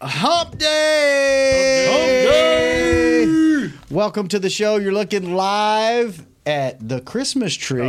Hump day! Hump day! Welcome to the show. You're looking live at the Christmas tree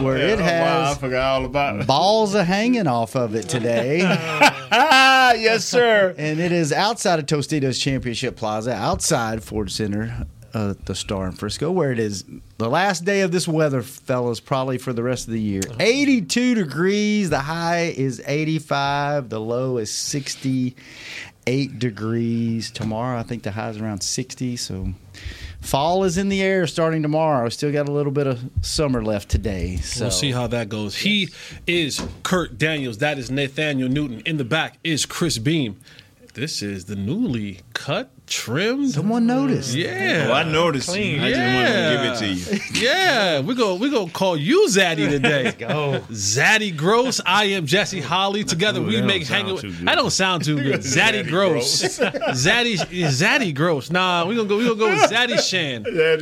where it Oh, I has forgot all about it. balls of hanging off of it today. Ah, yes, sir. and it is outside of Tostitos Championship Plaza, outside Ford Center, uh, the Star in Frisco, where it is the last day of this weather, fellas, probably for the rest of the year. 82 degrees. The high is 85. The low is 68 degrees. Tomorrow, I think the high is around 60. So fall is in the air starting tomorrow. Still got a little bit of summer left today. So We'll see how that goes. He is Kurt Daniels. That is Nathaniel Newton. In the back is Chris Beam. This is the newly cut, trimmed. someone noticed. Yeah. Oh, I noticed. I just wanted to give it to you. Yeah, we're going we gonna call you Zaddy today. go. Zaddy Gross. I am Jesse Holly. Together Ooh, we make hanging. too with- good. That don't sound too good. Zaddy, Zaddy Gross. Zaddy Zaddy Gross. Nah, we're gonna go we gonna go with Zaddy Shan. Zad-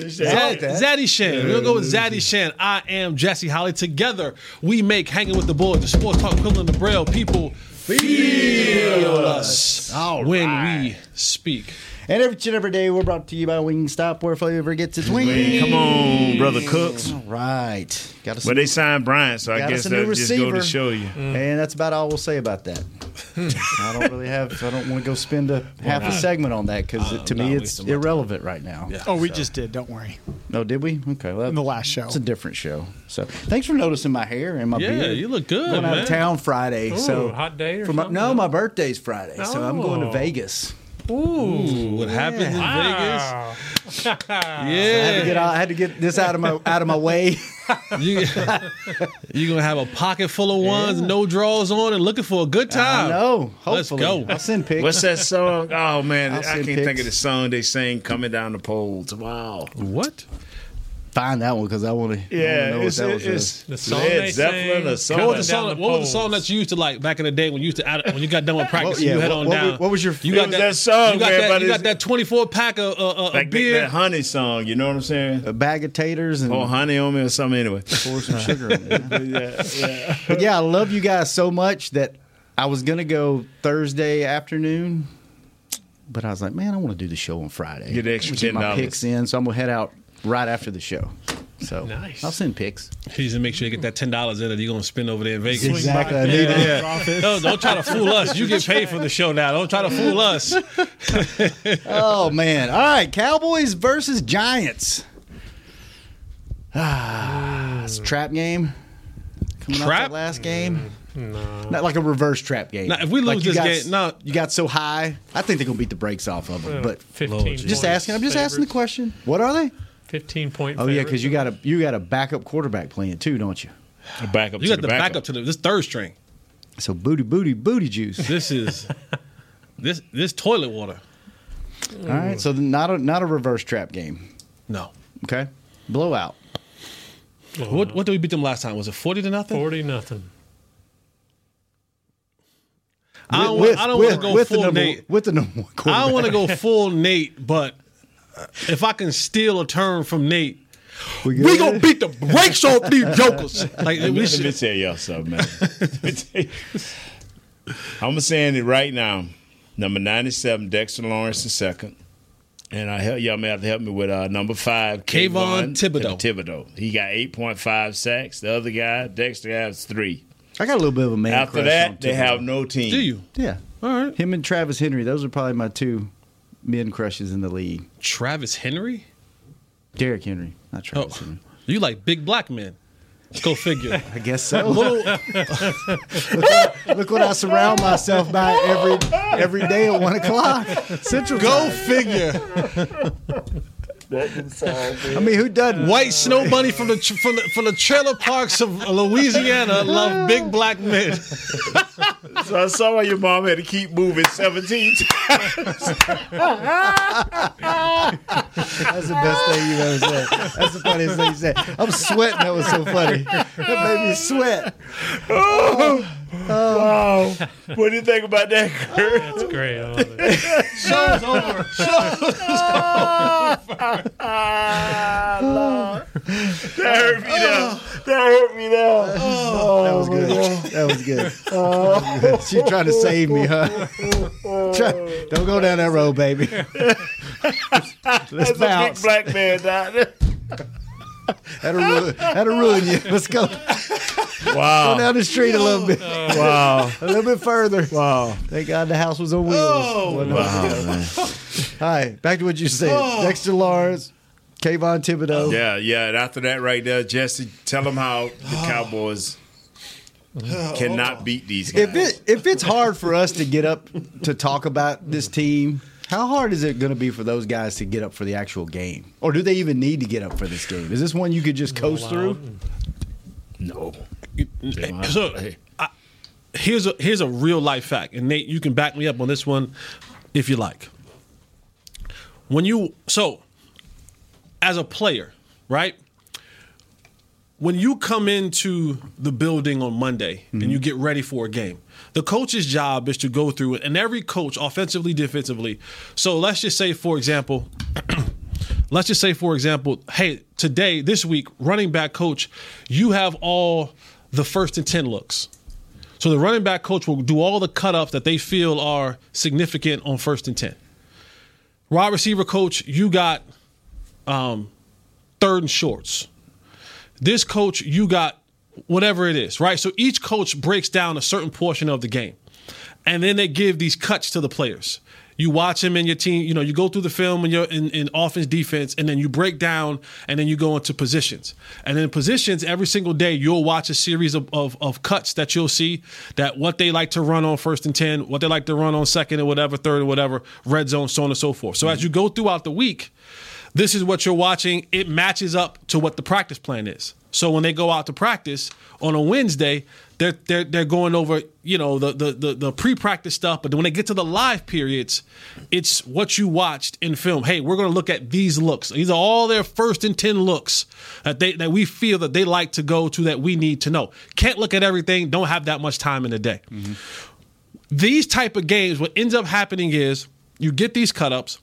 Zaddy Shan. We're gonna go with Zaddy Shan. I am Jesse Holly. Together, we make hanging with the boys, the sports talk equivalent of Braille. People feel us All when right. we speak. And every and every day, we're brought to you by Wingstop, where flavor gets its wings. Come on, brother Cooks. All right. Got us, But they signed Bryant, so I guess us a that just go to show you. Mm. and that's about all we'll say about that. Hmm. I don't really have. I don't want to go spend a half a segment on that because uh, to me it's my time. irrelevant right now. Yeah. Oh, we just did. Don't worry. No, did we? Okay. Well, In the last show. It's a different show. So thanks for noticing my hair and my Yeah, beard. Yeah, you look good, Going out man. of town Friday. so hot day or for my, something? no, my birthday's Friday, so I'm going to Oh. Vegas. Ooh, what happens in Wow. Vegas? I had to get Yeah, out, I had to get this out of my out of my way. you you gonna have a pocket full of ones, no draws on, and looking for a good time. No, Let's go. I'll send pics. What's that song? Oh man, I'll I can't pics. think of the song they sing coming down the poles. Wow. What? Find that one because I want to. Yeah, know what it's, that was. it's The song Led they Zeppelin or sing, What was the song? the what was the song that you used to like back in the day when you used to out- when you got done with practice? yeah, you head what- on what down. was- what was your- You It got was that song, You got that. You got that twenty four pack of uh, uh, Like beer. that honey song, you know what I'm saying? a bag of taters and Oh, honey on me or something anyway. pour some sugar in there. yeah, yeah. But yeah, I love you guys so much that I was gonna go Thursday afternoon, but I was like, man, I want to do the show on Friday. Get the extra Get my $10. picks in, so I'm gonna head out right after the show. So Nice. I'll send pics. Please make sure you get that ten dollars in that you're gonna spend over there in Vegas. Exactly. I need it. No, don't try to fool us. You get paid for the show now. Don't try to fool us. Oh man! All right, Cowboys versus Giants. Ah, it's a trap game. Coming off Trap? that last game. Not like a reverse trap game. Now, if we Like lose you this got- game- no. you got so high. I think they're gonna beat the brakes off of them. But 15 just asking. I'm just asking the question. What are they? 15 point Oh yeah, because you got a you got a backup quarterback playing too, don't you? Back up You to got the backup to the this third string. So booty, booty, booty juice. This is this this toilet water. All right, so not a not a reverse trap game. No. Okay, blowout. What what did we beat them last time? Was it forty to nothing? 40 nothing. I don't, want, I don't want to go with full number, Nate. with the number one I don't want to go full Nate, but if I can steal a turn from Nate, We we gonna beat the brakes off these jokers. Like Let we me, let me tell y'all something, man. Let me tell you. I'm saying it right now. Number 97, Dexter Lawrence the second. And I help y'all may have to help me with uh, number five, Kayvon Thibodeaux. Thibodeaux. He got 8.5 sacks. The other guy, Dexter, has three. I got a little bit of a man. After crush on that, they have no team. do you? yeah. All right. Him and Travis Henry, those are probably my two men crushes in the league. Travis Henry? Derrick Henry, not Oh, Travis Henry. you like big black men? Go figure. I guess so. Little, Look what I surround myself by every every day at one o'clock. Central go Time. figure. I mean, who doesn't? White snow bunny from the from the from the trailer parks of Louisiana love big black men. So I saw why your mom had to keep moving 17 times. That's the best thing you've ever said. That's the funniest thing you said. I'm sweating. That was so funny. That made me sweat. Oh. Wow. What do you think about that, Kurt? That's great. I love it. Show's over. Ah, Lord. That hurt me now. That hurt me now. That was good. That was good. She's trying to save me, huh? Try- don't go down that road, baby. Let's That's a big black man down there. That'll ruin, that'll ruin you. Let's go. Wow. Go Wow. down the street a little bit. Wow. A little bit further. Wow. Thank God the house was on wheels. Oh, Wasn't man. All right, back to what you said. Oh. Dexter Lawrence, Kayvon Thibodeaux. Yeah, yeah. And after that, right there, Jesse, tell them how the oh. Cowboys oh. cannot beat these guys. If it if it's hard for us to get up to talk about this team, how hard is it going to be for those guys to get up for the actual game, or do they even need to get up for this game? Is this one you could just coast through? no. So I, here's a here's a real life fact, and Nate, you can back me up on this one if you like. When you so as a player, right? When you come into the building on Monday and you get ready for a game, the coach's job is to go through it, and every coach, offensively, defensively. So let's just say, for example, let's just say, for example, hey, today, this week, running back coach, you have all the first and 10 looks. So the running back coach will do all the cut ups that they feel are significant on first and 10. Wide receiver coach, you got um, third and shorts. This coach, you got whatever it is, right? So each coach breaks down a certain portion of the game. And then they give these cuts to the players. You watch them in your team, you know, you go through the film and you're in, in offense, defense, and then you break down and then you go into positions. And then positions, every single day, you'll watch a series of, of, of cuts that you'll see that what they like to run on first and 10, what they like to run on second or whatever, third or whatever, red zone, so on and so forth. So as you go throughout the week, this is what you're watching. It matches up to what the practice plan is. So when they go out to practice on a Wednesday, they're they're they're going over you know the the the, the pre-practice stuff. But when they get to the live periods, it's what you watched in film. Hey, we're going to look at these looks. These are all their first and ten looks that they that we feel that they like to go to that we need to know. Can't look at everything. Don't have that much time in the day. Mm-hmm. These type of games, what ends up happening is you get these cut ups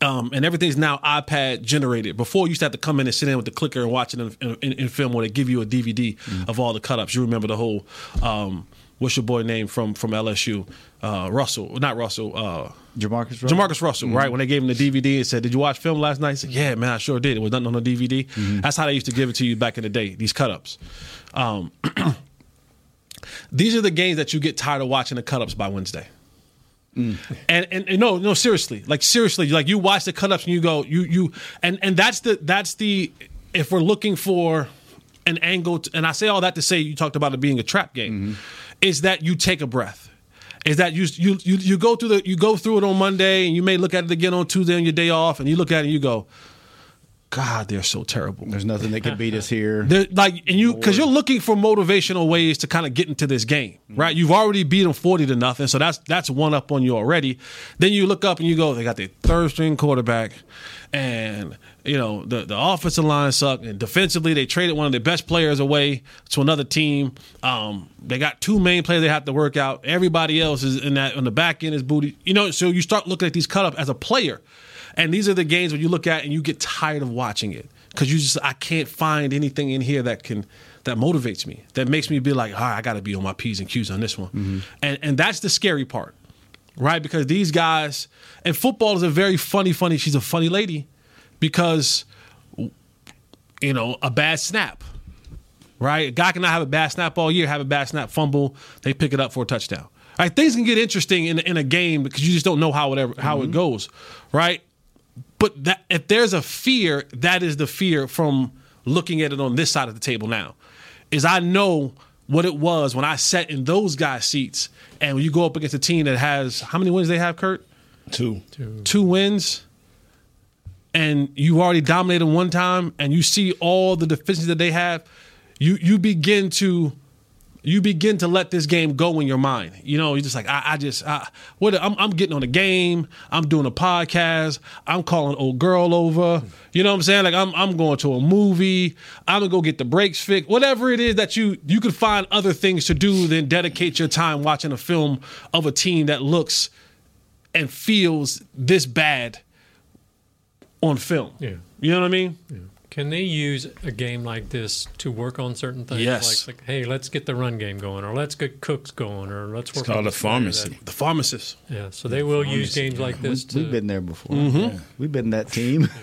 um, and everything's now iPad generated. Before you used to have to come in and sit in with the clicker and watch it in, in, in film, or they give you a DVD of all the cut ups. You remember the whole um, what's your boy name from from LSU? Uh, Russell, not Russell. Uh, Jamarcus Russell? Jamarcus Russell, right? When they gave him the DVD and said, "Did you watch film last night?" He said, "Yeah, man, I sure did. It was nothing on the DVD." That's how they used to give it to you back in the day. These cut ups. Um, these are the games that you get tired of watching the cut ups by Wednesday. Mm. And, and and no no seriously. Like seriously like you watch the cut ups and you go you you and and that's the that's the if we're looking for an angle to, and I say all that to say you talked about it being a trap game mm-hmm. is that you take a breath. Is that you you you you go through the you go through it on Monday and you may look at it again on Tuesday on your day off and you look at it and you go God they're so terrible There's nothing that could beat us here. they're like, and you because you're looking for motivational ways to kind of get into this game, right? You've already beat them forty to nothing, so that's that's one up on you already. Then you look up and you go, they got their third string quarterback, and you know the the offensive line sucked, and defensively they traded one of their best players away to another team. Um, they got two main players they have to work out. Everybody else is in that on the back end is booty. You know, so you start looking at these cut up as a player. And these are the games where you look at and you get tired of watching it because you just I can't find anything in here that can that motivates me that makes me be like, all right, I got to be on my p's and q's on this one, mm-hmm. and and that's the scary part, right? Because these guys and football is a very funny, funny. She's a funny lady because you know a bad snap. Right, a guy cannot have a bad snap all year, have a bad snap, fumble, they pick it up for a touchdown. Right, things can get interesting in, in a game because you just don't know how it ever, how it mm-hmm. goes. Right, but that if there's a fear, that is the fear from looking at it on this side of the table now. Is I know what it was when I sat in those guys' seats, and when you go up against a team that has how many wins they have, Kurt? Two. Two wins. and you already dominated one time, and you see all the deficiencies that they have, you you begin to you begin to let this game go in your mind. You know, you're just like, I, I just, I, what? I'm, I'm getting on a game. I'm doing a podcast. I'm calling old girl over. You know what I'm saying? Like, I'm, I'm going to a movie. I'm gonna go get the brakes fixed. Whatever it is that you, you could find other things to do than dedicate your time watching a film of a team that looks and feels this bad on film. Yeah. You know what I mean? Can they use a game like this to work on certain things? Yes. Like, like hey, let's get the run game going, or let's get cooks going, or let's work. It's on called a pharmacy. The pharmacist. Yeah. So they will use games like this to. We've been there before. Mm-hmm. We've been that team.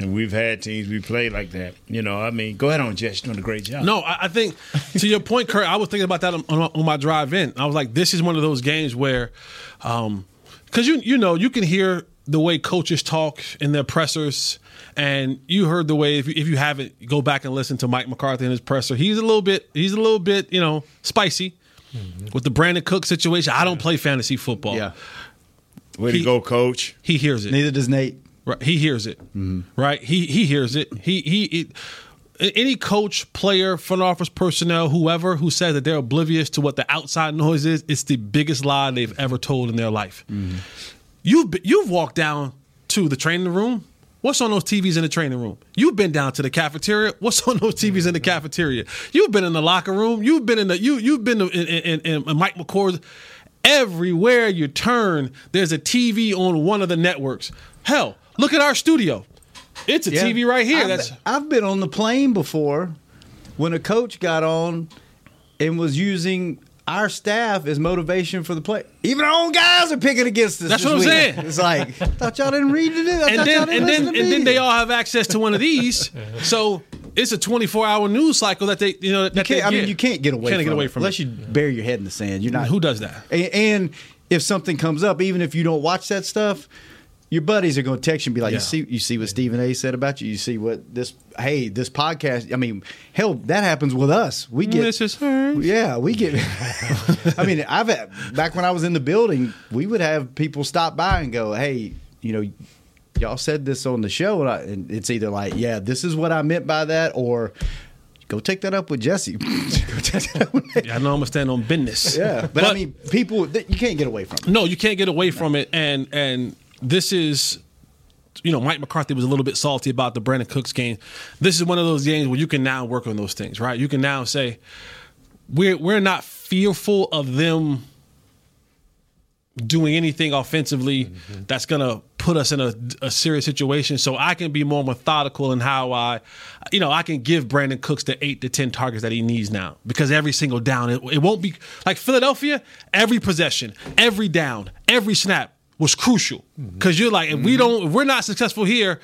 And we've had teams we played like that. You know, I mean, go ahead on, Jess. You're doing a great job. No, I, I think to your point, Kurt. I was thinking about that on, on, on my drive in. I was like, this is one of those games where, because you you know you can hear the way coaches talk in their pressers, and you heard the way if you, if you haven't, go back and listen to Mike McCarthy in his presser. He's a little bit he's a little bit you know spicy mm-hmm. with the Brandin Cooks situation. I don't play fantasy football. yeah. Way to he- go, coach. he hears it. Neither does Nate. Right, he hears it. Mm-hmm. Right, he he hears it. He he. It, any coach, player, front office personnel, whoever who says that they're oblivious to what the outside noise is, it's the biggest lie they've ever told in their life. Mm-hmm. You've been, you've walked down to the training room. What's on those TVs in the training room? You've been down to the cafeteria. What's on those TVs in the cafeteria? You've been in the locker room. You've been in the you you've been in, in, in, in Mike McCord's. Everywhere you turn, there's a TV on one of the networks. Hell, look at our studio. It's a Yeah. TV right here. I've, That's I've been on the plane before when a coach got on and was using our staff is motivation for the play. Even our own guys are picking against us. That's this what I'm week. saying. It's like I thought y'all didn't read it. I and thought then y'all didn't and then listen and to then they all have access to one of these. so it's a 24 hour news cycle that they you know that You they can't, I mean, you can't get away. Can't from get away it, from unless it. you bury your head in the sand. You're not. Who does that? And, and if something comes up, even if you don't watch that stuff, your buddies are going to text you and be like, Yeah. "You see, you see what Stephen A. said about you. You see what this? Hey, this podcast. I mean, hell, that happens with us. We get This is hers. Yeah, we get. I mean, I've had, back when I was in the building, we would have people stop by and go, "Hey, you know, y'all said this on the show," and, I, and it's either like, "Yeah, this is what I meant by that," or "Go take that up with Jesse." Go take that up with Nate. I know I'm gonna stand on business. Yeah, but, I mean, people th- you can't get away from it. No, you can't get away from it. And and this is, you know, Mike McCarthy was a little bit salty about the Brandin Cooks game. This is one of those games where you can now work on those things, right? You can now say we're we're not fearful of them doing anything offensively mm-hmm. that's going to put us in a, a serious situation. So I can be more methodical in how I, you know, I can give Brandin Cooks the eight to 10 targets that he needs now because every single down, it, it won't be like Philadelphia, every possession, every down, every snap was crucial. Mm-hmm. Because you're like, if we mm-hmm. don't, if we're not successful here,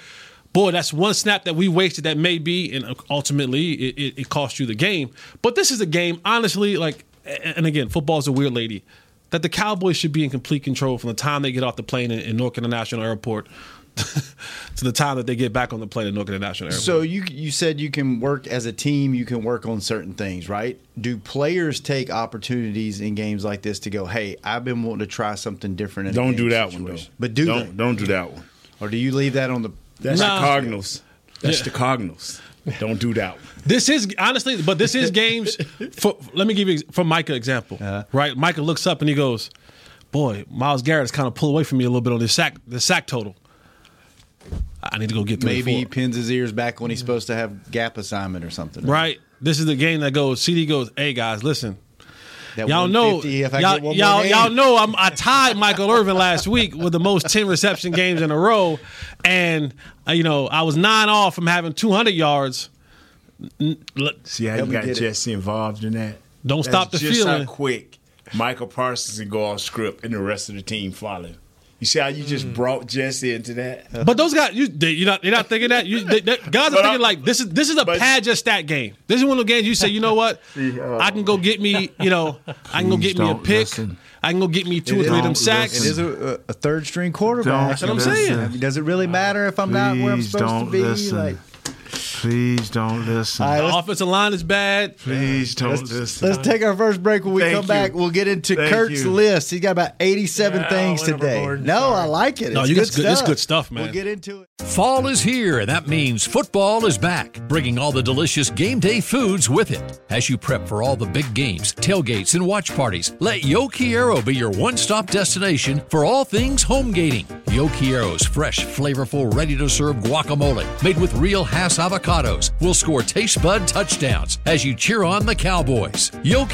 boy, that's one snap that we wasted that may be, and ultimately it, it, it cost you the game. But this is a game, honestly, like, and again, football's a weird lady, that the Cowboys should be in complete control from the time they get off the plane in, in Newark International Airport to the time that they get back on the plane and look at Newark International Airport. So you you said you can work as a team. You can work on certain things, right? Do players take opportunities in games like this to go, "Hey, I've been wanting to try something different"? In Don't do that one though. But do don't they? don't do that one. or do you leave that on the? That's Nah. the Cardinals. That's Yeah. the Cardinals. Don't do that one. This is honestly, but this is games. For let me give you for Micah example. Uh-huh. Right, Micah looks up and he goes, "Boy, Myles Garrett has kind of pulled away from me a little bit on this sack, the sack total. I need to go get three. or Maybe he pins his ears back when he's supposed to have gap assignment or something. right. This is the game that goes. CeeDee goes, "Hey guys, listen, That y'all know, if I y'all, get one y'all, game. y'all know, I'm, I tied Michael Irvin last week with the most ten reception games in a row, and uh, you know I was nine off from having 200 yards. N- l- See how you got get it. Jesse involved in that? Don't stop the just feeling. how quick Micah Parsons can go off script and the rest of the team follow. You see how you just Mm. brought Jesse into that? But those guys, you they, you're not you're not thinking that. You they, they, guys are thinking I'm- like this is this is a but- pad just stat game. This is one of the games you say, you know what, uh, I can go get me, you know, I can go get me a pick. listen. I can go get me two or three of them is- sacks. It is a, a third string quarterback. Don't what I'm saying. Does it really matter if I'm not where I'm supposed to don't be? listen. Like, Please don't listen. All right, The let's, offensive line is bad. Please don't listen. let's take our first break. When we Thank come you. back, we'll get into Thank Kurt's you. list. He's got about 87 Yeah, things went today. overboard. No, Sorry. I like it. No, It's you good got good- it's stuff. good stuff, man. We'll get into it. Fall is here, and that means football is back, bringing all the delicious game day foods with it. As you prep for all the big games, tailgates, and watch parties, let Yo Quiero be your one stop destination for all things home gating. Yo Quiero's fresh, flavorful, ready to serve guacamole made with real Hass avocados will score taste bud touchdowns as you cheer on the Cowboys. Yo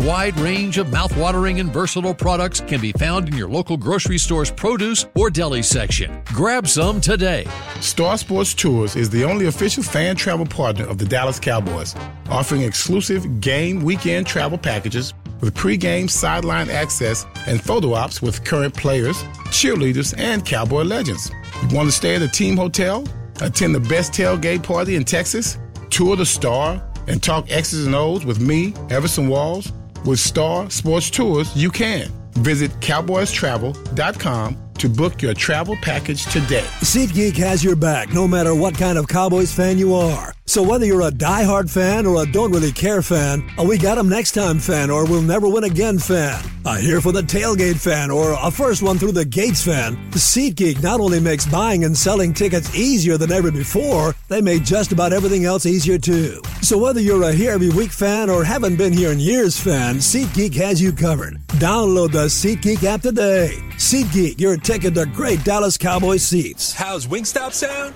wide range of mouthwatering and versatile products can be found in your local grocery store's produce or deli section. Grab some today. Star Sports Tours is the only official fan travel partner of the Dallas Cowboys, offering exclusive game weekend travel packages with pregame sideline access and photo ops with current players, cheerleaders, and Cowboy legends. You want to stay at a team hotel, attend the best tailgate party in Texas, tour the Star, and talk X's and O's with me, Everson Walls? With Star Sports Tours, you can. Visit cowboystravel.com to book your travel package today. SeatGeek has your back no matter what kind of Cowboys fan you are. So whether you're a diehard fan or a don't really care fan, a we got 'em next time fan or we'll never win again fan, a here for the tailgate fan or a first one through the gates fan, SeatGeek not only makes buying and selling tickets easier than ever before, they made just about everything else easier too. So whether you're a here every week fan or haven't been here in years fan, SeatGeek has you covered. Download the SeatGeek app today. SeatGeek, your ticket to great Dallas Cowboys seats. How's Wingstop sound?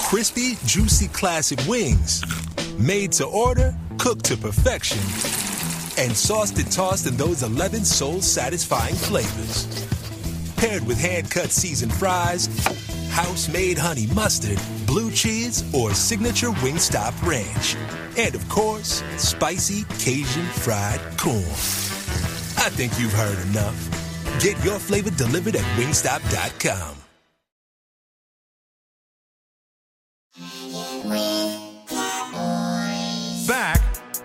Crispy, juicy classic wings. Made to order, cooked to perfection. And sauced and tossed in those 11 soul satisfying flavors. Paired with hand cut seasoned fries, house made honey mustard, blue cheese, or signature Wingstop ranch. And of course, spicy Cajun fried corn. I think you've heard enough. Get your flavor delivered at wingstop.com. Back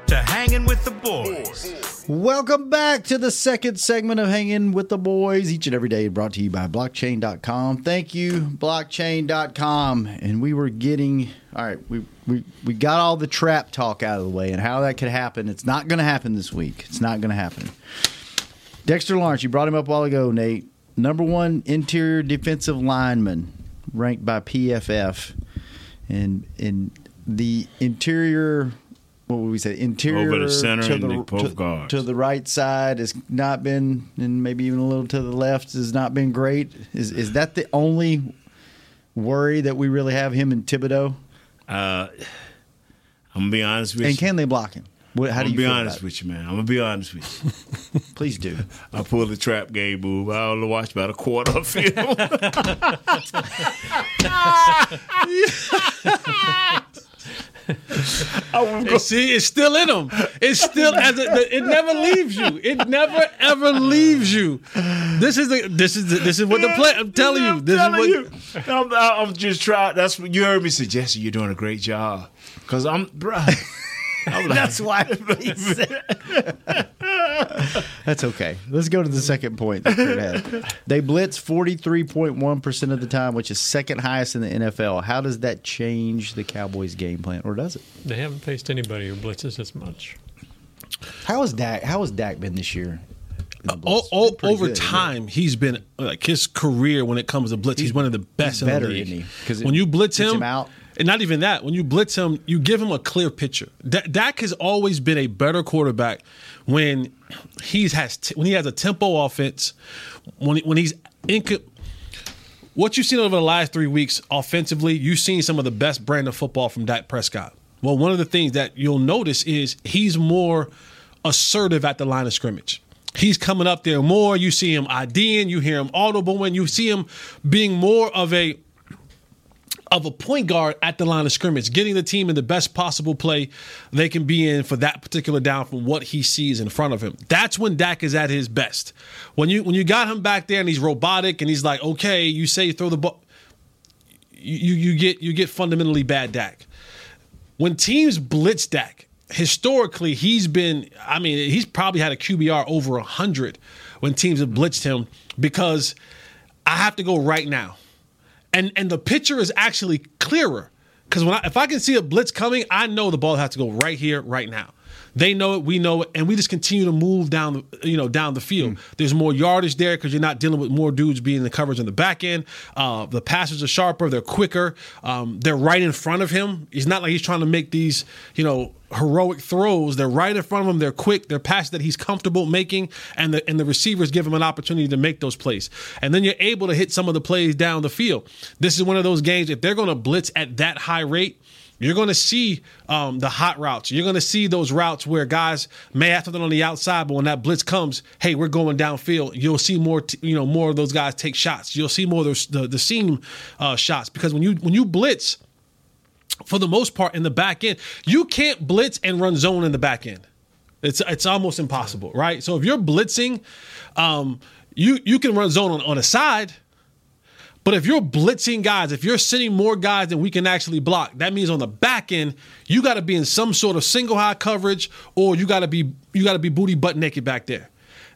to hanging with the boys. Welcome back to the second segment of Hanging with the Boys, each and every day brought to you by blockchain.com. Thank you, blockchain.com. And we were getting, all right, we, we, we got all the trap talk out of the way and how that could happen. It's not going to happen this week. It's not going to happen. Dexter Lawrence, you brought him up a while ago, Nate. Number one interior defensive lineman, ranked by PFF. And in the interior, what would we say? Interior Over the center to and the, to, to the right side has not been, and maybe even a little to the left has not been great. Is is that the only worry that we really have him and Thibodeaux? Uh, I'm gonna be honest with And you. And can they block him? What, how I'm do you gonna be feel honest about with you, man. I'm gonna be honest with you. Please do. I pulled the trap game move. I only watched about a quarter of film. Hey, see, it's still in them. It's still as a, it never leaves you. It never ever leaves you. This is the this is the, this is what the play. I'm telling you. This telling is what. you. I'm, I'm just trying. That's what you heard me say, Jesse. You're doing a great job. Cause I'm, bro. I'm like, That's why he said. That's okay. Let's go to the second point. that They blitz 43.1% of the time, which is second highest in the NFL. How does that change the Cowboys' game plan, or does it? They haven't faced anybody who blitzes as much. How has Dak? How has Dak been this year? in the O- blitz? o- Been pretty over good, isn't it? time, he's been like his career when it comes to blitz. He's, one of the best in better, the league. isn't he? 'Cause it when you blitz him, him out. And not even that, when you blitz him, you give him a clear picture. Da- Dak has always been a better quarterback when he's has t- when he has a tempo offense. When he- when he's in. co- What you've seen over the last three weeks offensively, you've seen some of the best brand of football from Dak Prescott. Well, one of the things that you'll notice is he's more assertive at the line of scrimmage. He's coming up there more. You see him IDing, you hear him audible when you see him being more of a of a point guard at the line of scrimmage, getting the team in the best possible play they can be in for that particular down from what he sees in front of him. That's when Dak is at his best. When you when you got him back there and he's robotic and he's like, okay, you say you throw the ball, you you get you get fundamentally bad Dak. When teams blitz Dak, historically he's been. I mean, he's probably had a QBR over hundred when teams have blitzed him because I have to go right now and and the picture is actually clearer Because when I, if I can see a blitz coming, I know the ball has to go right here, right now. They know it, we know it, and we just continue to move down, the, you know, down the field. There's more yardage there because you're not dealing with more dudes being in the coverage on the back end. Uh, the passes are sharper, they're quicker, um, they're right in front of him. It's not like he's trying to make these, you know, heroic throws. They're right in front of him. They're quick. They're passes that he's comfortable making, and the and the receivers give him an opportunity to make those plays. And then you're able to hit some of the plays down the field. This is one of those games. If they're going to blitz at that high rate. You're going to see um, the hot routes. You're going to see those routes where guys may have something on the outside, but when that blitz comes, hey, we're going downfield. You'll see more, t- you know, more of those guys take shots. You'll see more of those, the the seam uh, shots because when you when you blitz, for the most part in the back end, you can't blitz and run zone in the back end. It's it's almost impossible, right? So if you're blitzing, um, you you can run zone on, on a side, but if you're blitzing guys, if you're sending more guys than we can actually block, that means on the back end, you got to be in some sort of single high coverage, or you got to be you got to be booty butt naked back there.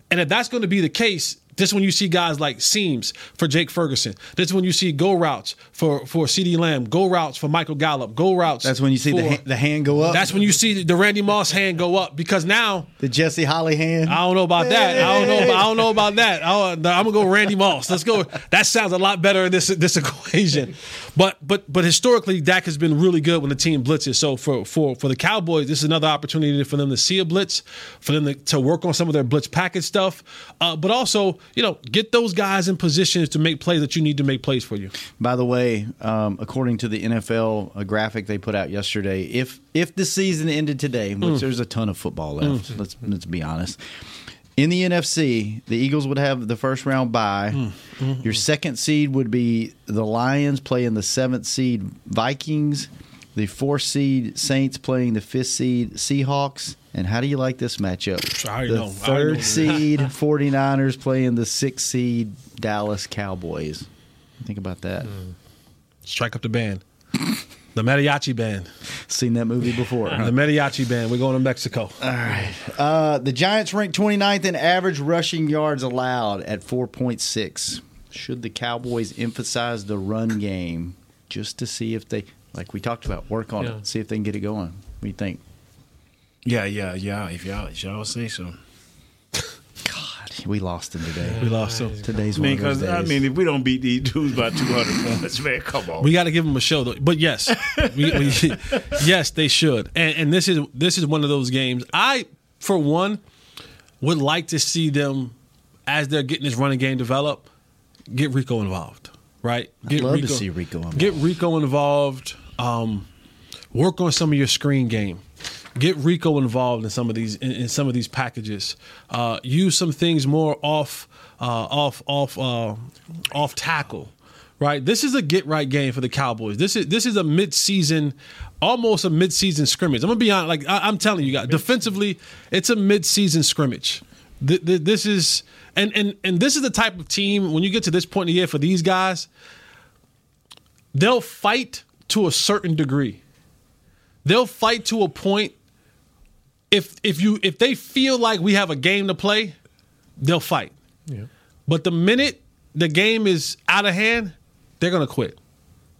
And if that's going to be the case, this is when you see guys like seams for Jake Ferguson. This is when you see go routes for for CeeDee Lamb, go routes for Michael Gallup, go routes. That's when you see the, ha- the hand go up. That's when you see the Randy Moss hand go up because now the Jesse Holly hand. I don't know about that. I don't know. About, I don't know about that. I, am gonna go Randy Moss. Let's go. That sounds a lot better in this this equation. But but but historically, Dak has been really good when the team blitzes. So for for for the Cowboys, this is another opportunity for them to see a blitz, for them to, to work on some of their blitz package stuff, uh, but also you know get those guys in positions to make plays that you need to make plays for you. By the way, um, according to the NFL a graphic they put out yesterday, if if the season ended today, which Mm. there's a ton of football left, Mm. let's let's be honest. In the NFC, the Eagles would have the first round bye. Mm. Your second seed would be the Lions playing the seventh seed Vikings. The fourth seed Saints playing the fifth seed Seahawks. And how do you like this matchup? I the know. I third know. seed 49ers playing the sixth seed Dallas Cowboys. Think about that. Strike up the band, the mariachi band, Seen that movie before. the mariachi band. We're going to Mexico. All right. Uh, the Giants ranked 29th in average rushing yards allowed at 4.6. Should the Cowboys emphasize the run game just to see if they, like we talked about, work on Yeah. it, see if they can get it going? What do you think? Yeah, yeah, yeah. If y'all, if y'all say so. God, we lost him today. We lost them. Today's I one mean, of those because I mean, if we don't beat these dudes by 200 points, man, come on. We got to give them a show, though. But yes, we, we, yes, they should. And, and this is this is one of those games. I, for one, would like to see them as they're getting this running game develop, get Rico involved. Right? Get love to see Rico involved. Get Rico involved. Um, work on some of your screen game. Get Rico involved in some of these in, in some of these packages. Uh, use some things more off uh, off off uh, off tackle. Right, this is a get right game for the Cowboys. This is this is a mid season, almost a mid season scrimmage. I'm gonna be honest, like I, I'm telling you guys, defensively, it's a mid season scrimmage. Th- th- this is and and and this is the type of team when you get to this point in the year for these guys, they'll fight to a certain degree. They'll fight to a point. If if you if they feel like we have a game to play, they'll fight. Yeah. But the minute the game is out of hand, they're gonna quit.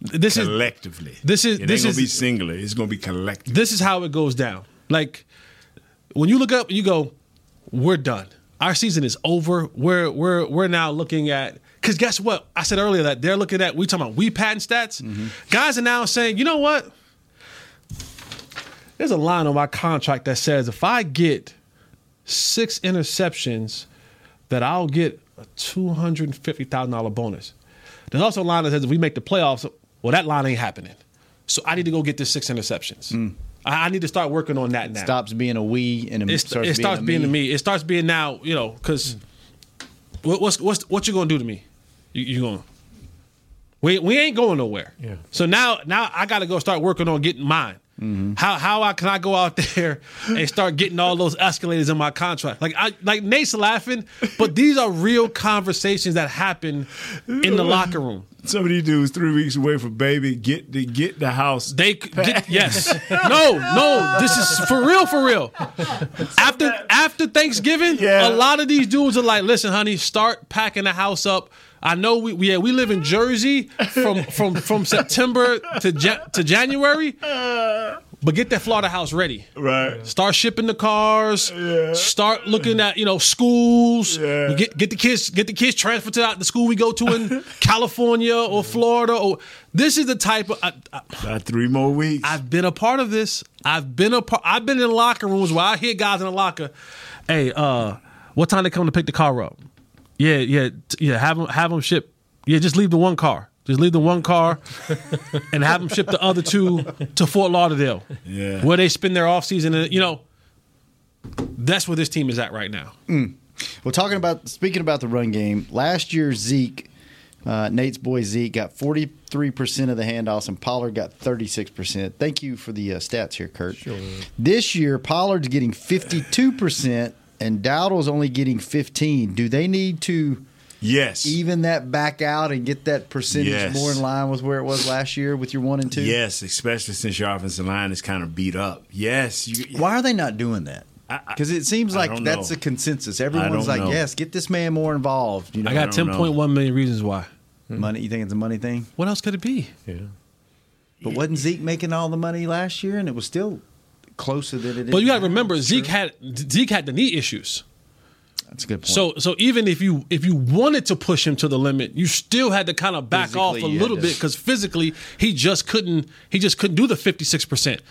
This is collectively. this is- it ain't this gonna is- be singular. It's gonna be collective. this is how it goes down. Like when you look up, you go, "We're done. Our season is over. We're we're we're now looking at." Because guess what? I said earlier that they're looking at. We talking about we patent stats. Mm-hmm. Guys are now saying, you know what? There's a line on my contract that says if I get six interceptions, that I'll get a two hundred and fifty thousand dollar bonus. There's also a line that says if we make the playoffs, well, that line ain't happening. So I need to go get this six interceptions. Mm. I, I need to start working on that now. Stops being a we and a, It, starts, it starts being, a to me. It starts being now, you know, because mm. what, what's what's what you gonna do to me? You, you gonna we we ain't going nowhere. Yeah. So now now I got to go start working on getting mine. How how I can I go out there and start getting all those escalators in my contract? Like I like Nate's laughing, but these are real conversations that happen in the locker room. Some of these dudes three weeks away from baby get the get the house. They get, yes, no, no. This is for real, for real. After after Thanksgiving, Yeah. a lot of these dudes are like, "Listen, honey, start packing the house up." I know we we- yeah we live in Jersey from from from September to Ja- to January, but get that Florida house ready. Right. Start shipping the cars. Yeah. Start looking at you know schools. Yeah. Get get the kids get the kids transferred to the school we go to in California or Florida. Or this is the type of. I, I, About three more weeks. I've been a part of this. I've been a part. I've been in locker rooms where I hear guys in the locker. Hey, uh, what time they come to pick the car up? Yeah, yeah, yeah. Have them have them ship. Yeah, just leave the one car. Just leave the one car, and have them ship the other two to Fort Lauderdale. Yeah. where they spend their off season. And you know, that's where this team is at right now. Well, talking about speaking about the run game, last year Zeke, uh, Nate's boy Zeke, got forty three percent of the handoffs, and Pollard got thirty six percent. Thank you for the uh, stats here, Kurt. This year, Pollard's getting fifty two percent, and Dowdle's only getting fifteen. Do they need to yes. even that back out and get that percentage Yes. more in line with where it was last year with your one and two? Yes, especially since your offensive line is kind of beat up. Yes. You, Why are they not doing that? I- I- Because it seems like that's know. a consensus. Everyone's like, know. "Yes, get this man more involved." You know, I got ten don't know. point one million reasons why. Hmm. money. You think it's a money thing? What else could it be? Yeah. But wasn't Zeke making all the money last year, and it was still closer than it is? But you got to remember, Zeke had Zeke had the knee issues. That's a good point. So so even if you if you wanted to push him to the limit, you still had to kind of back off a Physically, little had to- bit because physically he just couldn't he just couldn't do the fifty six percent.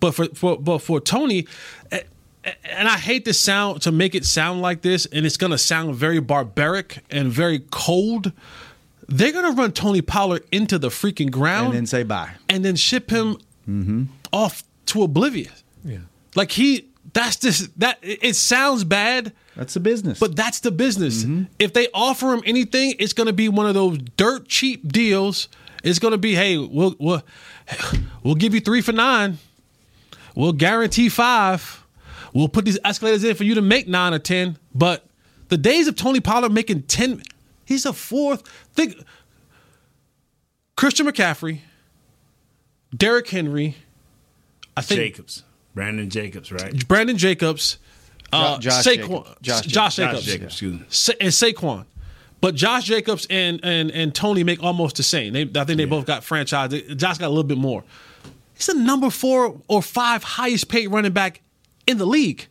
But for for but for Tony, and I hate to sound to make it sound like this, and it's gonna sound very barbaric and very cold. They're gonna run Tony Pollard into the freaking ground and then say bye. and then ship him Mm-hmm. off to oblivion. Yeah. Like he that's this that it it sounds bad. That's the business. But that's the business. Mm-hmm. If they offer him anything, it's going to be one of those dirt cheap deals. It's going to be, hey, we'll we'll we'll give you three for nine. We'll guarantee five. We'll put these escalators in for you to make nine or ten. But the days of Tony Pollard making ten, he's a fourth. Think Christian McCaffrey, Derrick Henry, I think Jacobs. Brandon Jacobs, right? Brandon Jacobs, uh, Josh Saquon, Jacobs. Josh Josh, Jacobs. Jacobs, Josh Jacobs. Sa- and Saquon. But Josh Jacobs and and and Tony make almost the same. They, I think they both got franchise. Josh got a little bit more. He's the number four or five highest paid running back in the league.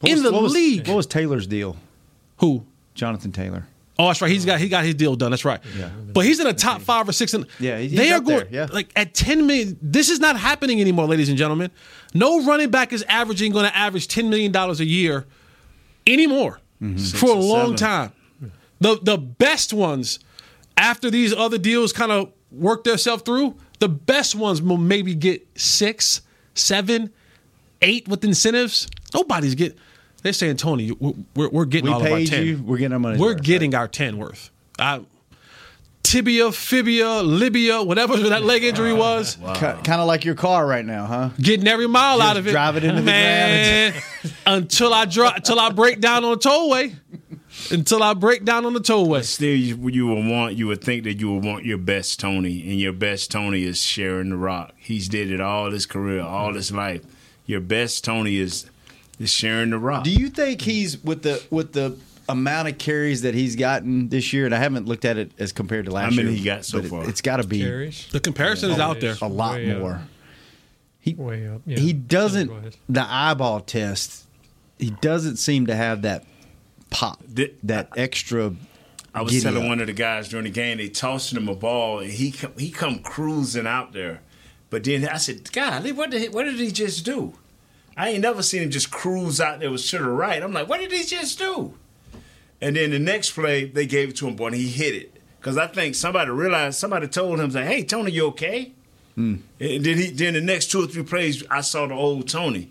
What in was- the what was- league. what was Taylor's deal? Who? Jonathan Taylor. Oh, that's right. He's got he got his deal done. That's right. Yeah. But he's in the top five or six. In, Yeah, he's they are going yeah. like at ten million. This is not happening anymore, ladies and gentlemen. No running back is averaging going to average ten million dollars a year anymore Mm-hmm. for a long seven. time. The the best ones after these other deals kind of work themselves through. The best ones will maybe get six, seven, eight with incentives. Nobody's get. They're saying Tony, we're, we're, getting We all of our paid ten. you. We're getting our money. We're getting our 10 worth. I, tibia, fibia, libia, whatever that leg injury was, kind of like your car right now, huh? getting every mile Just out of it. drive it into the Man, until I dri- until I break down on the tollway. Until I break down on the tollway. Still, you, you would want, you would think that you would want your best Tony, and your best Tony is sharing the rock. He's did it all his career, all his life. Your best Tony is is sharing the rock. Do you think he's with the with the amount of carries that he's gotten this year? And I haven't looked at it as compared to last year. How many year. he got so but it- far? it's got to be Carries. The comparison is out there. a lot Way up. more. He Way up. Yeah. he doesn't ahead. the eyeball test. He doesn't seem to have that pop, Did- that extra. I was telling up. one of the guys during the game, they tossed him a ball, and he come, he come cruising out there. But then I said, "God, what did what did he just do?" I ain't never seen him just cruise out there with to the right. I'm like, "What did he just do?" And then the next play, they gave it to him, boy, and he hit it because I think somebody realized somebody told him, "Say, hey, Tony, you okay?" Hmm. And then he then the next two or three plays, I saw the old Tony.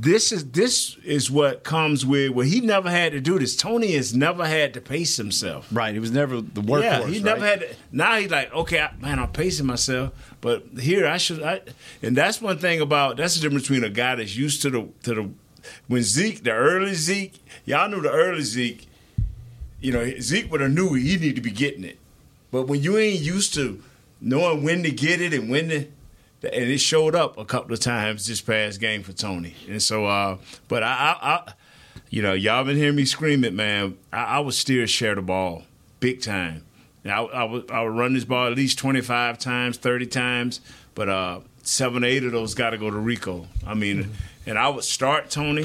This is this is what comes with what he never had to do this. Tony has never had to pace himself. Right, he was never the workhorse. Yeah, he never right? had. To, now he's like, okay, I, man, I'm pacing myself, but here I should. I, and that's one thing about that's the difference between a guy that's used to the to the when Zeke, the early Zeke, y'all knew the early Zeke. You know, Zeke would have knew he need to be getting it, but when you ain't used to knowing when to get it and when to, and it showed up a couple of times this past game for Tony. And so, uh, but I, I, I, you know, y'all been hearing me scream it, man. I, I would still share the ball big time. And I, I would I would run this ball at least twenty five times, thirty times, but uh, seven, eight of those got to go to Rico. I mean, mm-hmm. and I would start Tony,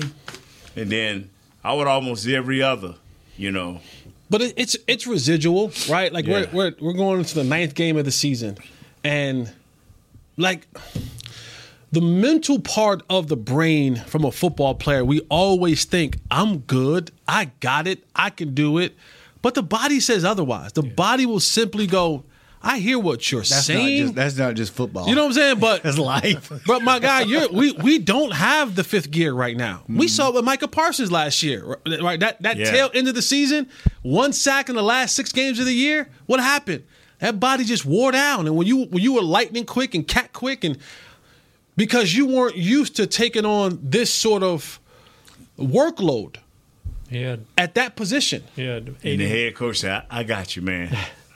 and then I would almost every other, you know. But it's it's residual, right? Like yeah. we're, we're we're going into the ninth game of the season, and like the mental part of the brain from a football player, we always think, I'm good, I got it, I can do it. But the body says otherwise. The yeah. body will simply go, I hear what you're that's saying. Not just, that's not just football. You know what I'm saying? But that's life. but my guy, we we don't have the fifth gear right now. Mm-hmm. We saw it with Micah Parsons last year. Right, that that yeah. tail end of the season, one sack in the last six games of the year. What happened? That body just wore down. And when you when you were lightning quick and cat quick, and because you weren't used to taking on this sort of workload, yeah, at that position. Yeah, and the head coach said, "I, I got you, man.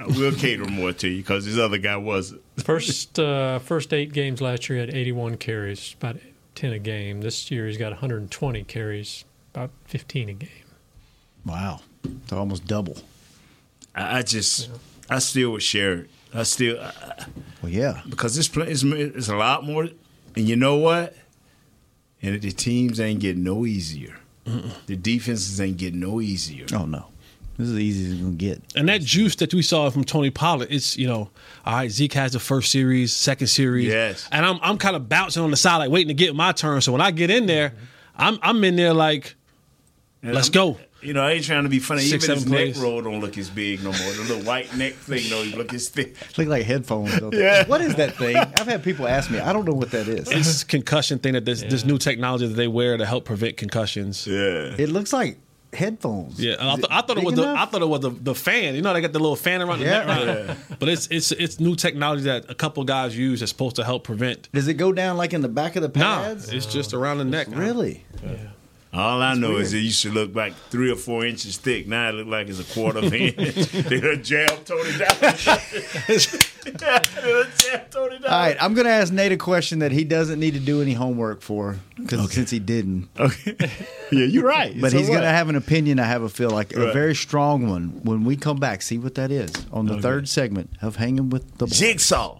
we'll cater more to you because this other guy wasn't." first uh, first eight games last year, he had 81 carries, about 10 a game. This year, he's got 120 carries, about 15 a game. Wow, it's almost double. I, I just, yeah. I still would share it. I still, I, well, yeah, because this play is, is a lot more. And you know what? And the teams ain't getting no easier. Mm-mm. The defenses ain't getting no easier. Oh no. This is the easiest it's gonna get. And that juice that we saw from Tony Pollard, it's you know, all right. Zeke has the first series, second series, yes. And I'm I'm kind of bouncing on the side, like waiting to get my turn. So when I get in there, I'm I'm in there like, and let's I'm, go. You know, I ain't trying to be funny. Six, Even his plays. neck roll don't look as big no more. The little white neck thing don't look as thick. Look like headphones. yeah. What is that thing? I've had people ask me. I don't know what that is. It's concussion thing that this yeah. this new technology that they wear to help prevent concussions. Yeah. It looks like headphones. Yeah, I, th- I, thought it was the I thought it was the, the fan. You know, they got the little fan around yeah. the neck. Yeah. But it's it's it's new technology that a couple guys use that's supposed to help prevent. Does it go down like in the back of the pads? No, it's just around the neck. Really? Yeah. All I know weird. is it used to look like three or four inches thick. Now it look like it's a quarter of an inch. they done jammed Tony down. Tony down. All right, I'm going to ask Nate a question that he doesn't need to do any homework for because okay. since he didn't. Okay. yeah, you're right. But so he's going to have an opinion. I have a feel like right. a very strong one. When we come back, see what that is on the okay. third segment of hanging with the boys. jigsaw.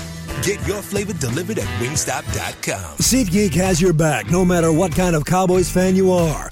Get your flavor delivered at wingstop.com. SeatGeek has your back no matter what kind of Cowboys fan you are.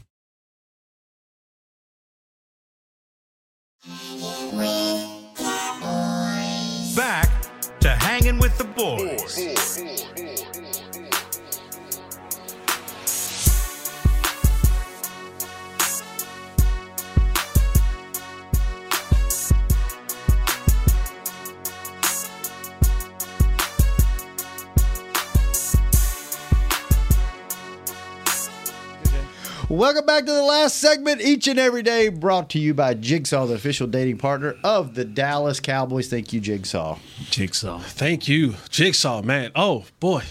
The boys. Welcome back to the last segment, each and every day, brought to you by Jigsaw, the official dating partner of the Dallas Cowboys. Thank you, Jigsaw. Jigsaw. Thank you, Jigsaw, man. Oh boy,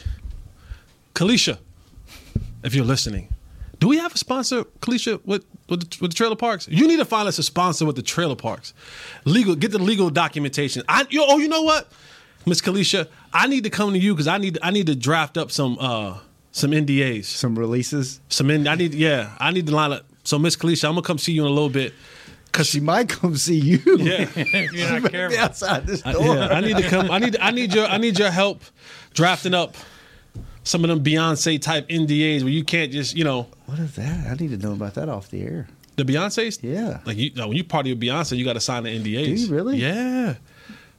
Kalisha, if you're listening, do we have a sponsor, Kalisha, with with the, with the trailer parks? You need to find us a sponsor with the trailer parks. Legal, get the legal documentation. I, you, oh, you know what, Miss Kalisha, I need to come to you because I need I need to draft up some uh some NDAs, some releases, some. In, I need yeah, I need to line up. So Miss Kalisha, I'm gonna come see you in a little bit. Cause she might come see you. Yeah, you're not careful. outside this I, door. yeah, I need to come. I need. I need your. I need your help drafting up some of them Beyonce type NDAs where you can't just you know What is that? I need to know about that off the air. the Beyonce's. Yeah. Like you, when you party with Beyonce, you got to sign the NDAs. Do you really? Yeah.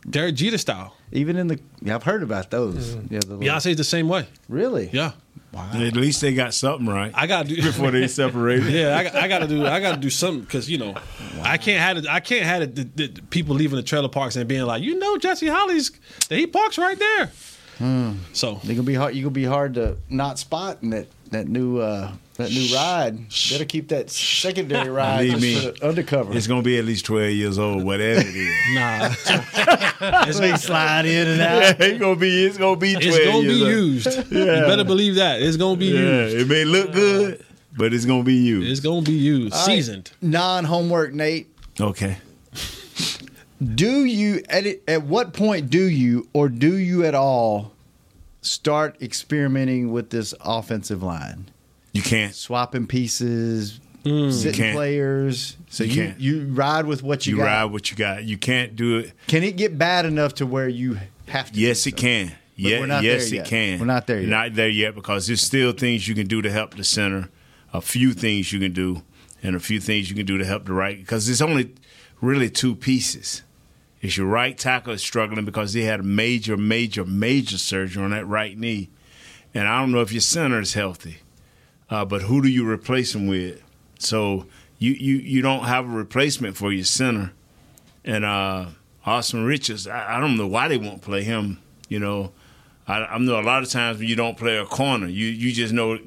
Derek Jeter style. Even in the, yeah, I've heard about those. Mm. Yeah, the little- Beyonce's the same way. Really? Yeah. At least they got something right. I got to do before they separated. Yeah, I, got- I got to do. I got to do something because you know, I can't have it. I can't have it. The, the, the people leaving the trailer parks and being like, you know, Jesse Holley's he parks right there. Hmm. So They gonna be hard. You gonna be hard to not spot in that that new uh, that new ride. Better keep that secondary ride me, undercover. It's gonna be at least twelve years old, whatever it is. Nah, it's gonna slide in and out. yeah, it's gonna be. It's gonna be. 12 it's gonna be years old. used. Yeah. You better believe that it's gonna be Yeah, used. it may look good, but it's gonna be used. It's gonna be used, All right. seasoned. Non-homework, Nate. Okay. Do you at at what point do you or do you at all start experimenting with this offensive line? You can't. Swapping pieces, hmm. You sitting can't. players. So You you, can't. you ride with what you, You got. ride what you got. You can't do it. Can it get bad enough to where you have to? Yes, do it so? can. But Yeah, we're not yes, there it can. We're not there yet. Not there yet because there's still things you can do to help the center. A few things you can do, and a few things you can do to help the right. Because there's only really two pieces. It's your right tackle is struggling because he had a major, major, major surgery on that right knee, and I don't know if your center is healthy. Uh, but who do you replace him with? So you you you don't have a replacement for your center, and uh, Asim Richards. I, I don't know why they won't play him. You know, I, I know a lot of times when you don't play a corner, you you just know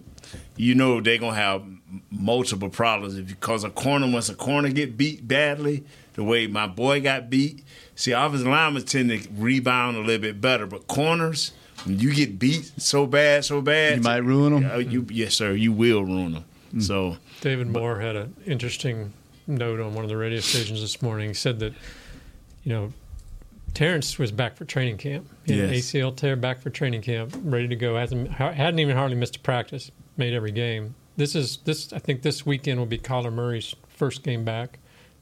you know they're gonna have multiple problems because a corner once a corner get beat badly, the way my boy got beat. See, offensive linemen tend to rebound a little bit better, but corners. When you get beat so bad, so bad, You might ruin them. you, yes, sir. You will ruin them. Mm. So David Moore had an interesting note on one of the radio stations this morning. He said that, you know, Terence was back for training camp. He had an Yes. ACL tear back for training camp, ready to go. Hasn't hadn't even hardly missed a practice. Made every game. This is this. I think this weekend will be Kyler Murray's first game back.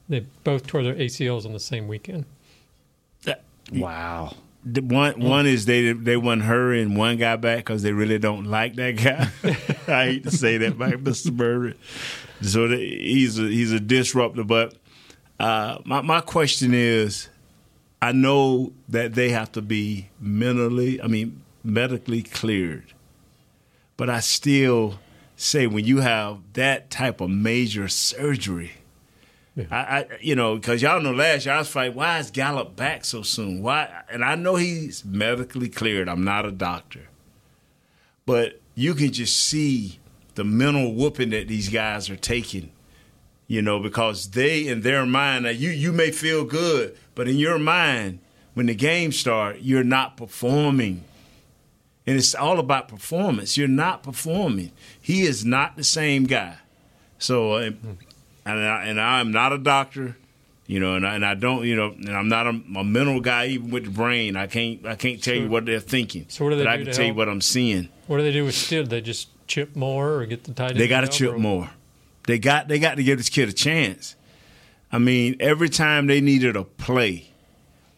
They both tore their ACLs on the same weekend. Wow. The one one is they they wouldn't hurry and one guy back because they really don't like that guy. I hate to say that, by Mr. Murray. So the, he's a, he's a disruptor. But uh, my my question is, I know that they have to be mentally, I mean medically cleared, but I still say when you have that type of major surgery. I, I, you know, because y'all know last year I was fighting. Why is Gallup back so soon? Why? And I know he's medically cleared. I'm not a doctor, but you can just see the mental whooping that these guys are taking. You know, because they in their mind, now you you may feel good, but in your mind, when the game start, you're not performing. And it's all about performance. You're not performing. He is not the same guy. So, uh, and, I, and I'm not a doctor, you know, and I, and I don't, you know, and I'm not a, a mental guy even with the brain. I can't I can't tell you what they're thinking. So what do they but I can tell you what I'm seeing. What do they do with Steele? They just chip more or get the tight end? They got to chip or- more. They got they got to give this kid a chance. I mean, every time they needed a play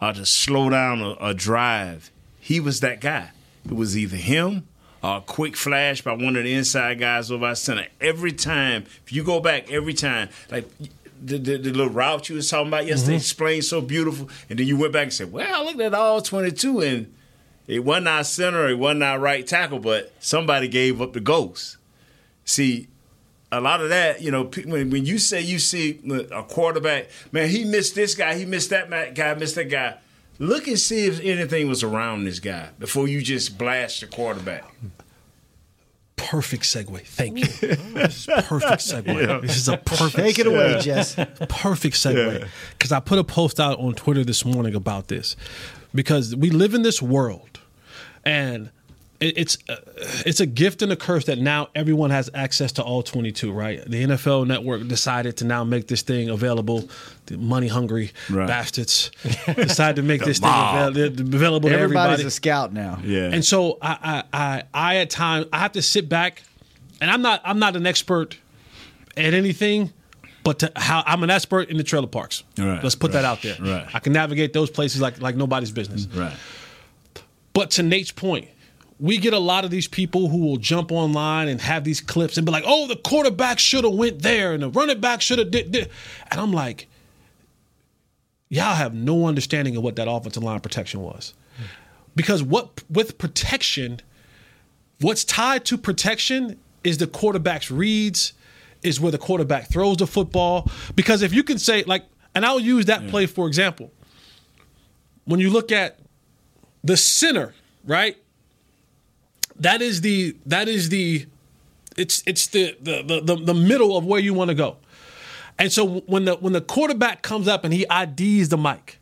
or to slow down a, a drive, he was that guy. It was either him or a quick flash by one of the inside guys over our center. Every time, if you go back, every time, like the, the, the little route you was talking about mm-hmm. yesterday, explained so beautiful, and then you went back and said, "Well, I looked at all twenty-two, and it wasn't our center, it wasn't our right tackle, but somebody gave up the ghost." See, a lot of that, you know, when, when you say you see a quarterback, man, he missed this guy, he missed that guy, missed that guy. Look and see if anything was around this guy before you just blast the quarterback. perfect segue. Thank you. This is perfect segue. Yeah. This is a perfect. Take it away, segue. Jess. Perfect segue. Because I put a post out on Twitter this morning about this, because we live in this world, and it- it's uh, it's a gift and a curse that now everyone has access to all 22. Right? The NFL Network decided to now make this thing available. The money hungry Right. bastards decided to make The this thing avail- available to Everybody's everybody. a scout now. Yeah. And so I, I, I, I at times I have to sit back, and I'm not, I'm not an expert at anything, but to how I'm an expert in the trailer parks. Right, Let's put that out there. right. I can navigate those places like, like nobody's business. Right. But to Nate's point, we get a lot of these people who will jump online and have these clips and be like, "Oh, the quarterback should have went there, and the running back should have did, did," and I'm like, y'all have no understanding of what that offensive line protection was, because what with protection, what's tied to protection is the quarterback's reads, is where the quarterback throws the football. Because if you can say like, and I'll use that play for example, when you look at the center, right? That is the that is the it's it's the the the, the, middle of where you want to go. And so when the when the quarterback comes up and he IDs the mic,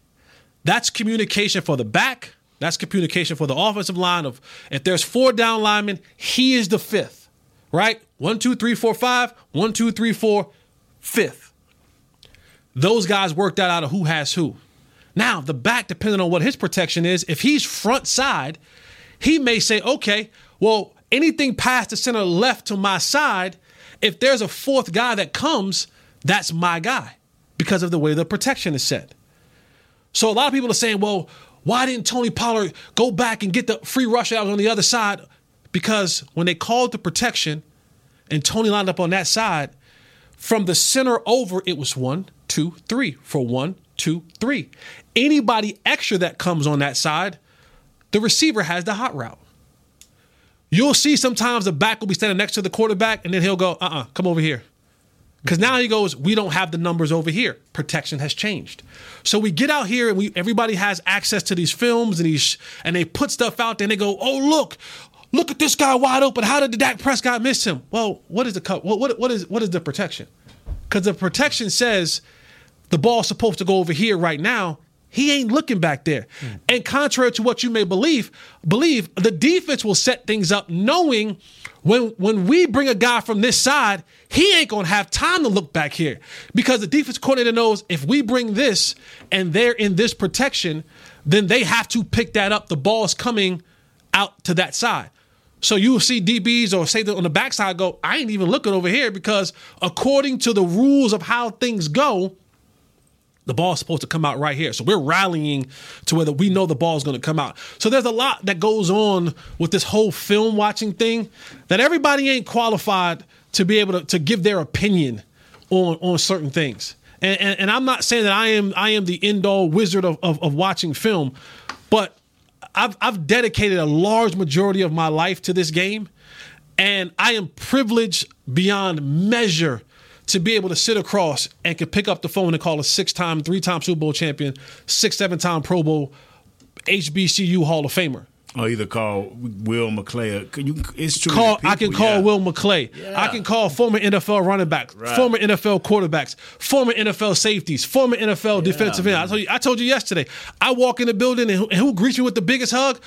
that's communication for the back. That's communication for the offensive line. Of if there's four down linemen, he is the fifth, right? One, two, three, four, five. One, two, three, four, fifth. Those guys worked that out of who has who. Now the back, depending on what his protection is, if he's front side, he may say, okay, well, anything past the center left to my side, if there's a fourth guy that comes, that's my guy because of the way the protection is set. So a lot of people are saying, well, why didn't Tony Pollard go back and get the free rush out on the other side? Because when they called the protection and Tony lined up on that side, from the center over, it was one, two, three. For one, two, three. Anybody extra that comes on that side, the receiver has the hot route. You'll see sometimes the back will be standing next to the quarterback, and then he'll go, uh uh come over here. Because now he goes, we don't have the numbers over here. Protection has changed. So we get out here and we everybody has access to these films and these and they put stuff out there and they go, oh look, look at this guy wide open. How did the Dak Prescott miss him? Well, what is the cut? What, what, what is what is the protection? Because the protection says the ball's supposed to go over here right now. He ain't looking back there. And contrary to what you may believe, believe the defense will set things up knowing when when we bring a guy from this side, he ain't gonna have time to look back here. Because the defense coordinator knows if we bring this and they're in this protection, then they have to pick that up. The ball's coming out to that side. So you will see DBs or say on the backside go, I ain't even looking over here because according to the rules of how things go, the ball's supposed to come out right here. So we're rallying to whether we know the ball's going to come out. So there's a lot that goes on with this whole film watching thing that everybody ain't qualified to be able to, to give their opinion on on certain things. And, and, and I'm not saying that I am I am the end all wizard of, of, of watching film, but I've I've dedicated a large majority of my life to this game, and I am privileged beyond measure to be able to sit across and can pick up the phone and call a six-time, three-time Super Bowl champion, six, seven-time Pro Bowl, HBCU Hall of Famer. Or either call Will McClay. or- You, it's true. Call, that I can call yeah. Will McClay. Yeah. I can call former NFL running backs, Right. former NFL quarterbacks, former NFL safeties, former NFL defensive end. I told you, I told you yesterday. I walk in the building and who, and who greets me with the biggest hug?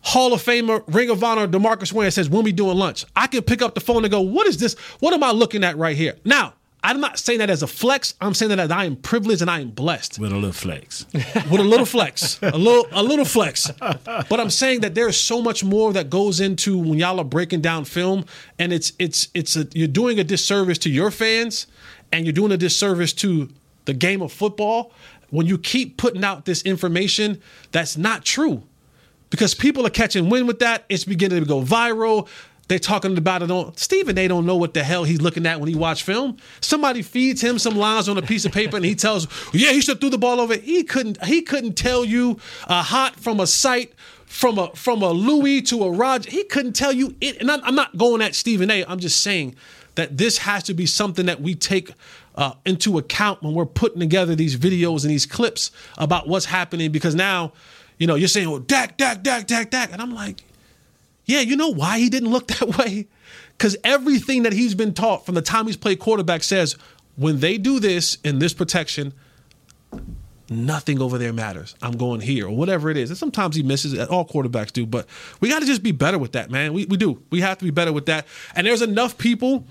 Hall of Famer, Ring of Honor, DeMarcus Ware says, "When we doing lunch?" I can pick up the phone and go, "What is this? What am I looking at right here?" Now, I'm not saying that as a flex. I'm saying that I am privileged and I am blessed With a little flex. with a little flex, a little a little flex. But I'm saying that there's so much more that goes into when y'all are breaking down film, and it's it's it's a you're doing a disservice to your fans, and you're doing a disservice to the game of football when you keep putting out this information that's not true, because people are catching wind with that. It's beginning to go viral. They're talking about it on Stephen. They don't know what the hell he's looking at when he watch film. Somebody feeds him some lines on a piece of paper, and he tells, "Yeah, he should threw the ball over." He couldn't. He couldn't tell you a hot from a sight, from a from a Louis to a Roger. He couldn't tell you it. And I'm, I'm not going at Stephen A. I'm just saying that this has to be something that we take uh, into account when we're putting together these videos and these clips about what's happening. Because now, you know, you're saying, "Well, Dak, Dak, Dak, Dak, Dak," and I'm like. Yeah, you know why he didn't look that way? Because everything that he's been taught from the time he's played quarterback says when they do this in this protection, nothing over there matters. I'm going here or whatever it is. And sometimes he misses. It. All quarterbacks do, but we got to just be better with that, man. We we do. We have to be better with that. And there's enough people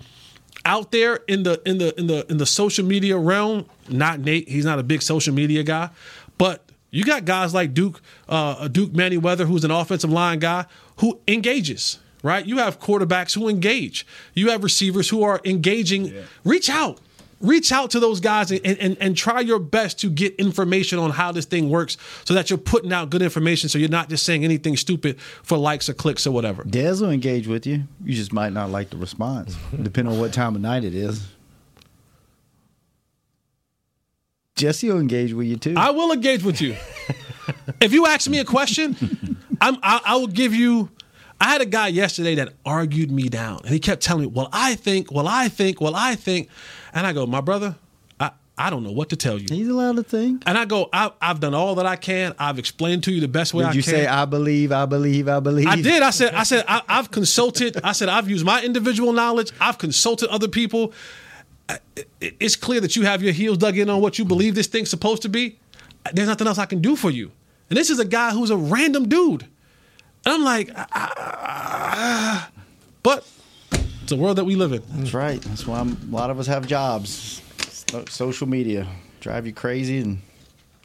out there in the in the in the in the social media realm. Not Nate. He's not a big social media guy, but you got guys like Duke, uh, Duke Manyweather, who's an offensive line guy who engages. Right, you have quarterbacks who engage. You have receivers who are engaging. Yeah. Reach out, reach out to those guys and, and, and try your best to get information on how this thing works so that you're putting out good information so you're not just saying anything stupid for likes or clicks or whatever. Dez will engage with you. You just might not like the response, depending on what time of night it is. Jesse will engage with you too. I will engage with you. if you ask me a question, I'm, I, I will give you. I had a guy yesterday that argued me down, and he kept telling me, "Well, I think, well, I think, well, I think," and I go, "My brother, I, I don't know what to tell you." He's allowed to think. And I go, I, have done all that I can. I've explained to you the best way did I can." Did you say, "I believe, I believe, I believe"? I did. I said, I said, I, I've consulted. I said, I've used my individual knowledge. I've consulted other people it's clear that you have your heels dug in on what you believe this thing's supposed to be. There's nothing else I can do for you. And this is a guy who's a random dude. And I'm like, ah, ah, ah. but it's a world that we live in. That's right. That's why I'm, a lot of us have jobs. Social media drive you crazy and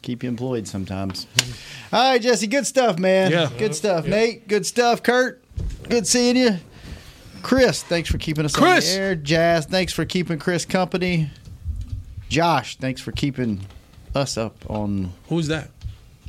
keep you employed sometimes. All right, Jesse, good stuff, man. Yeah. Good stuff. Yeah. Nate, good stuff. Kurt, good seeing you. Chris, thanks for keeping us Chris. on the air. Jazz, thanks for keeping Chris company. Josh, thanks for keeping us up on. Who's that?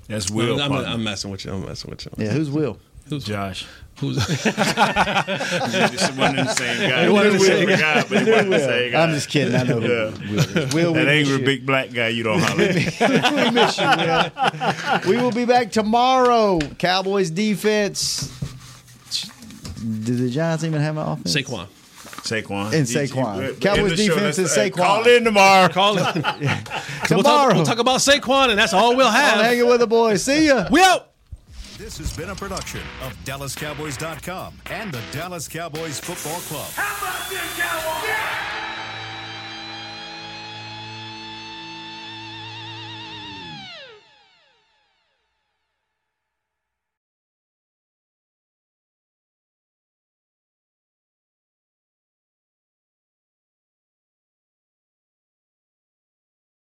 That's Will. I'm, I'm, I'm, messing with you. I'm messing with you. Yeah, who's Will? Who's Josh? Who's just one and the same guy. One and the same guy, but he wasn't the same guy. I'm just kidding. I know who yeah. Will is. Will, that angry big black guy you don't holler. we miss you, Will. We will be back tomorrow. Cowboys defense do the Giants even have an offense? Saquon. Saquon. And Saquon. Cowboys defense and Saquon. Call in tomorrow. Call in. Tomorrow. We'll talk, we'll talk, about Saquon, and that's all we'll have. I'm hanging with the boys. See ya. We out. This has been a production of DallasCowboys.com and the Dallas Cowboys Football Club. How about this, Cowboys?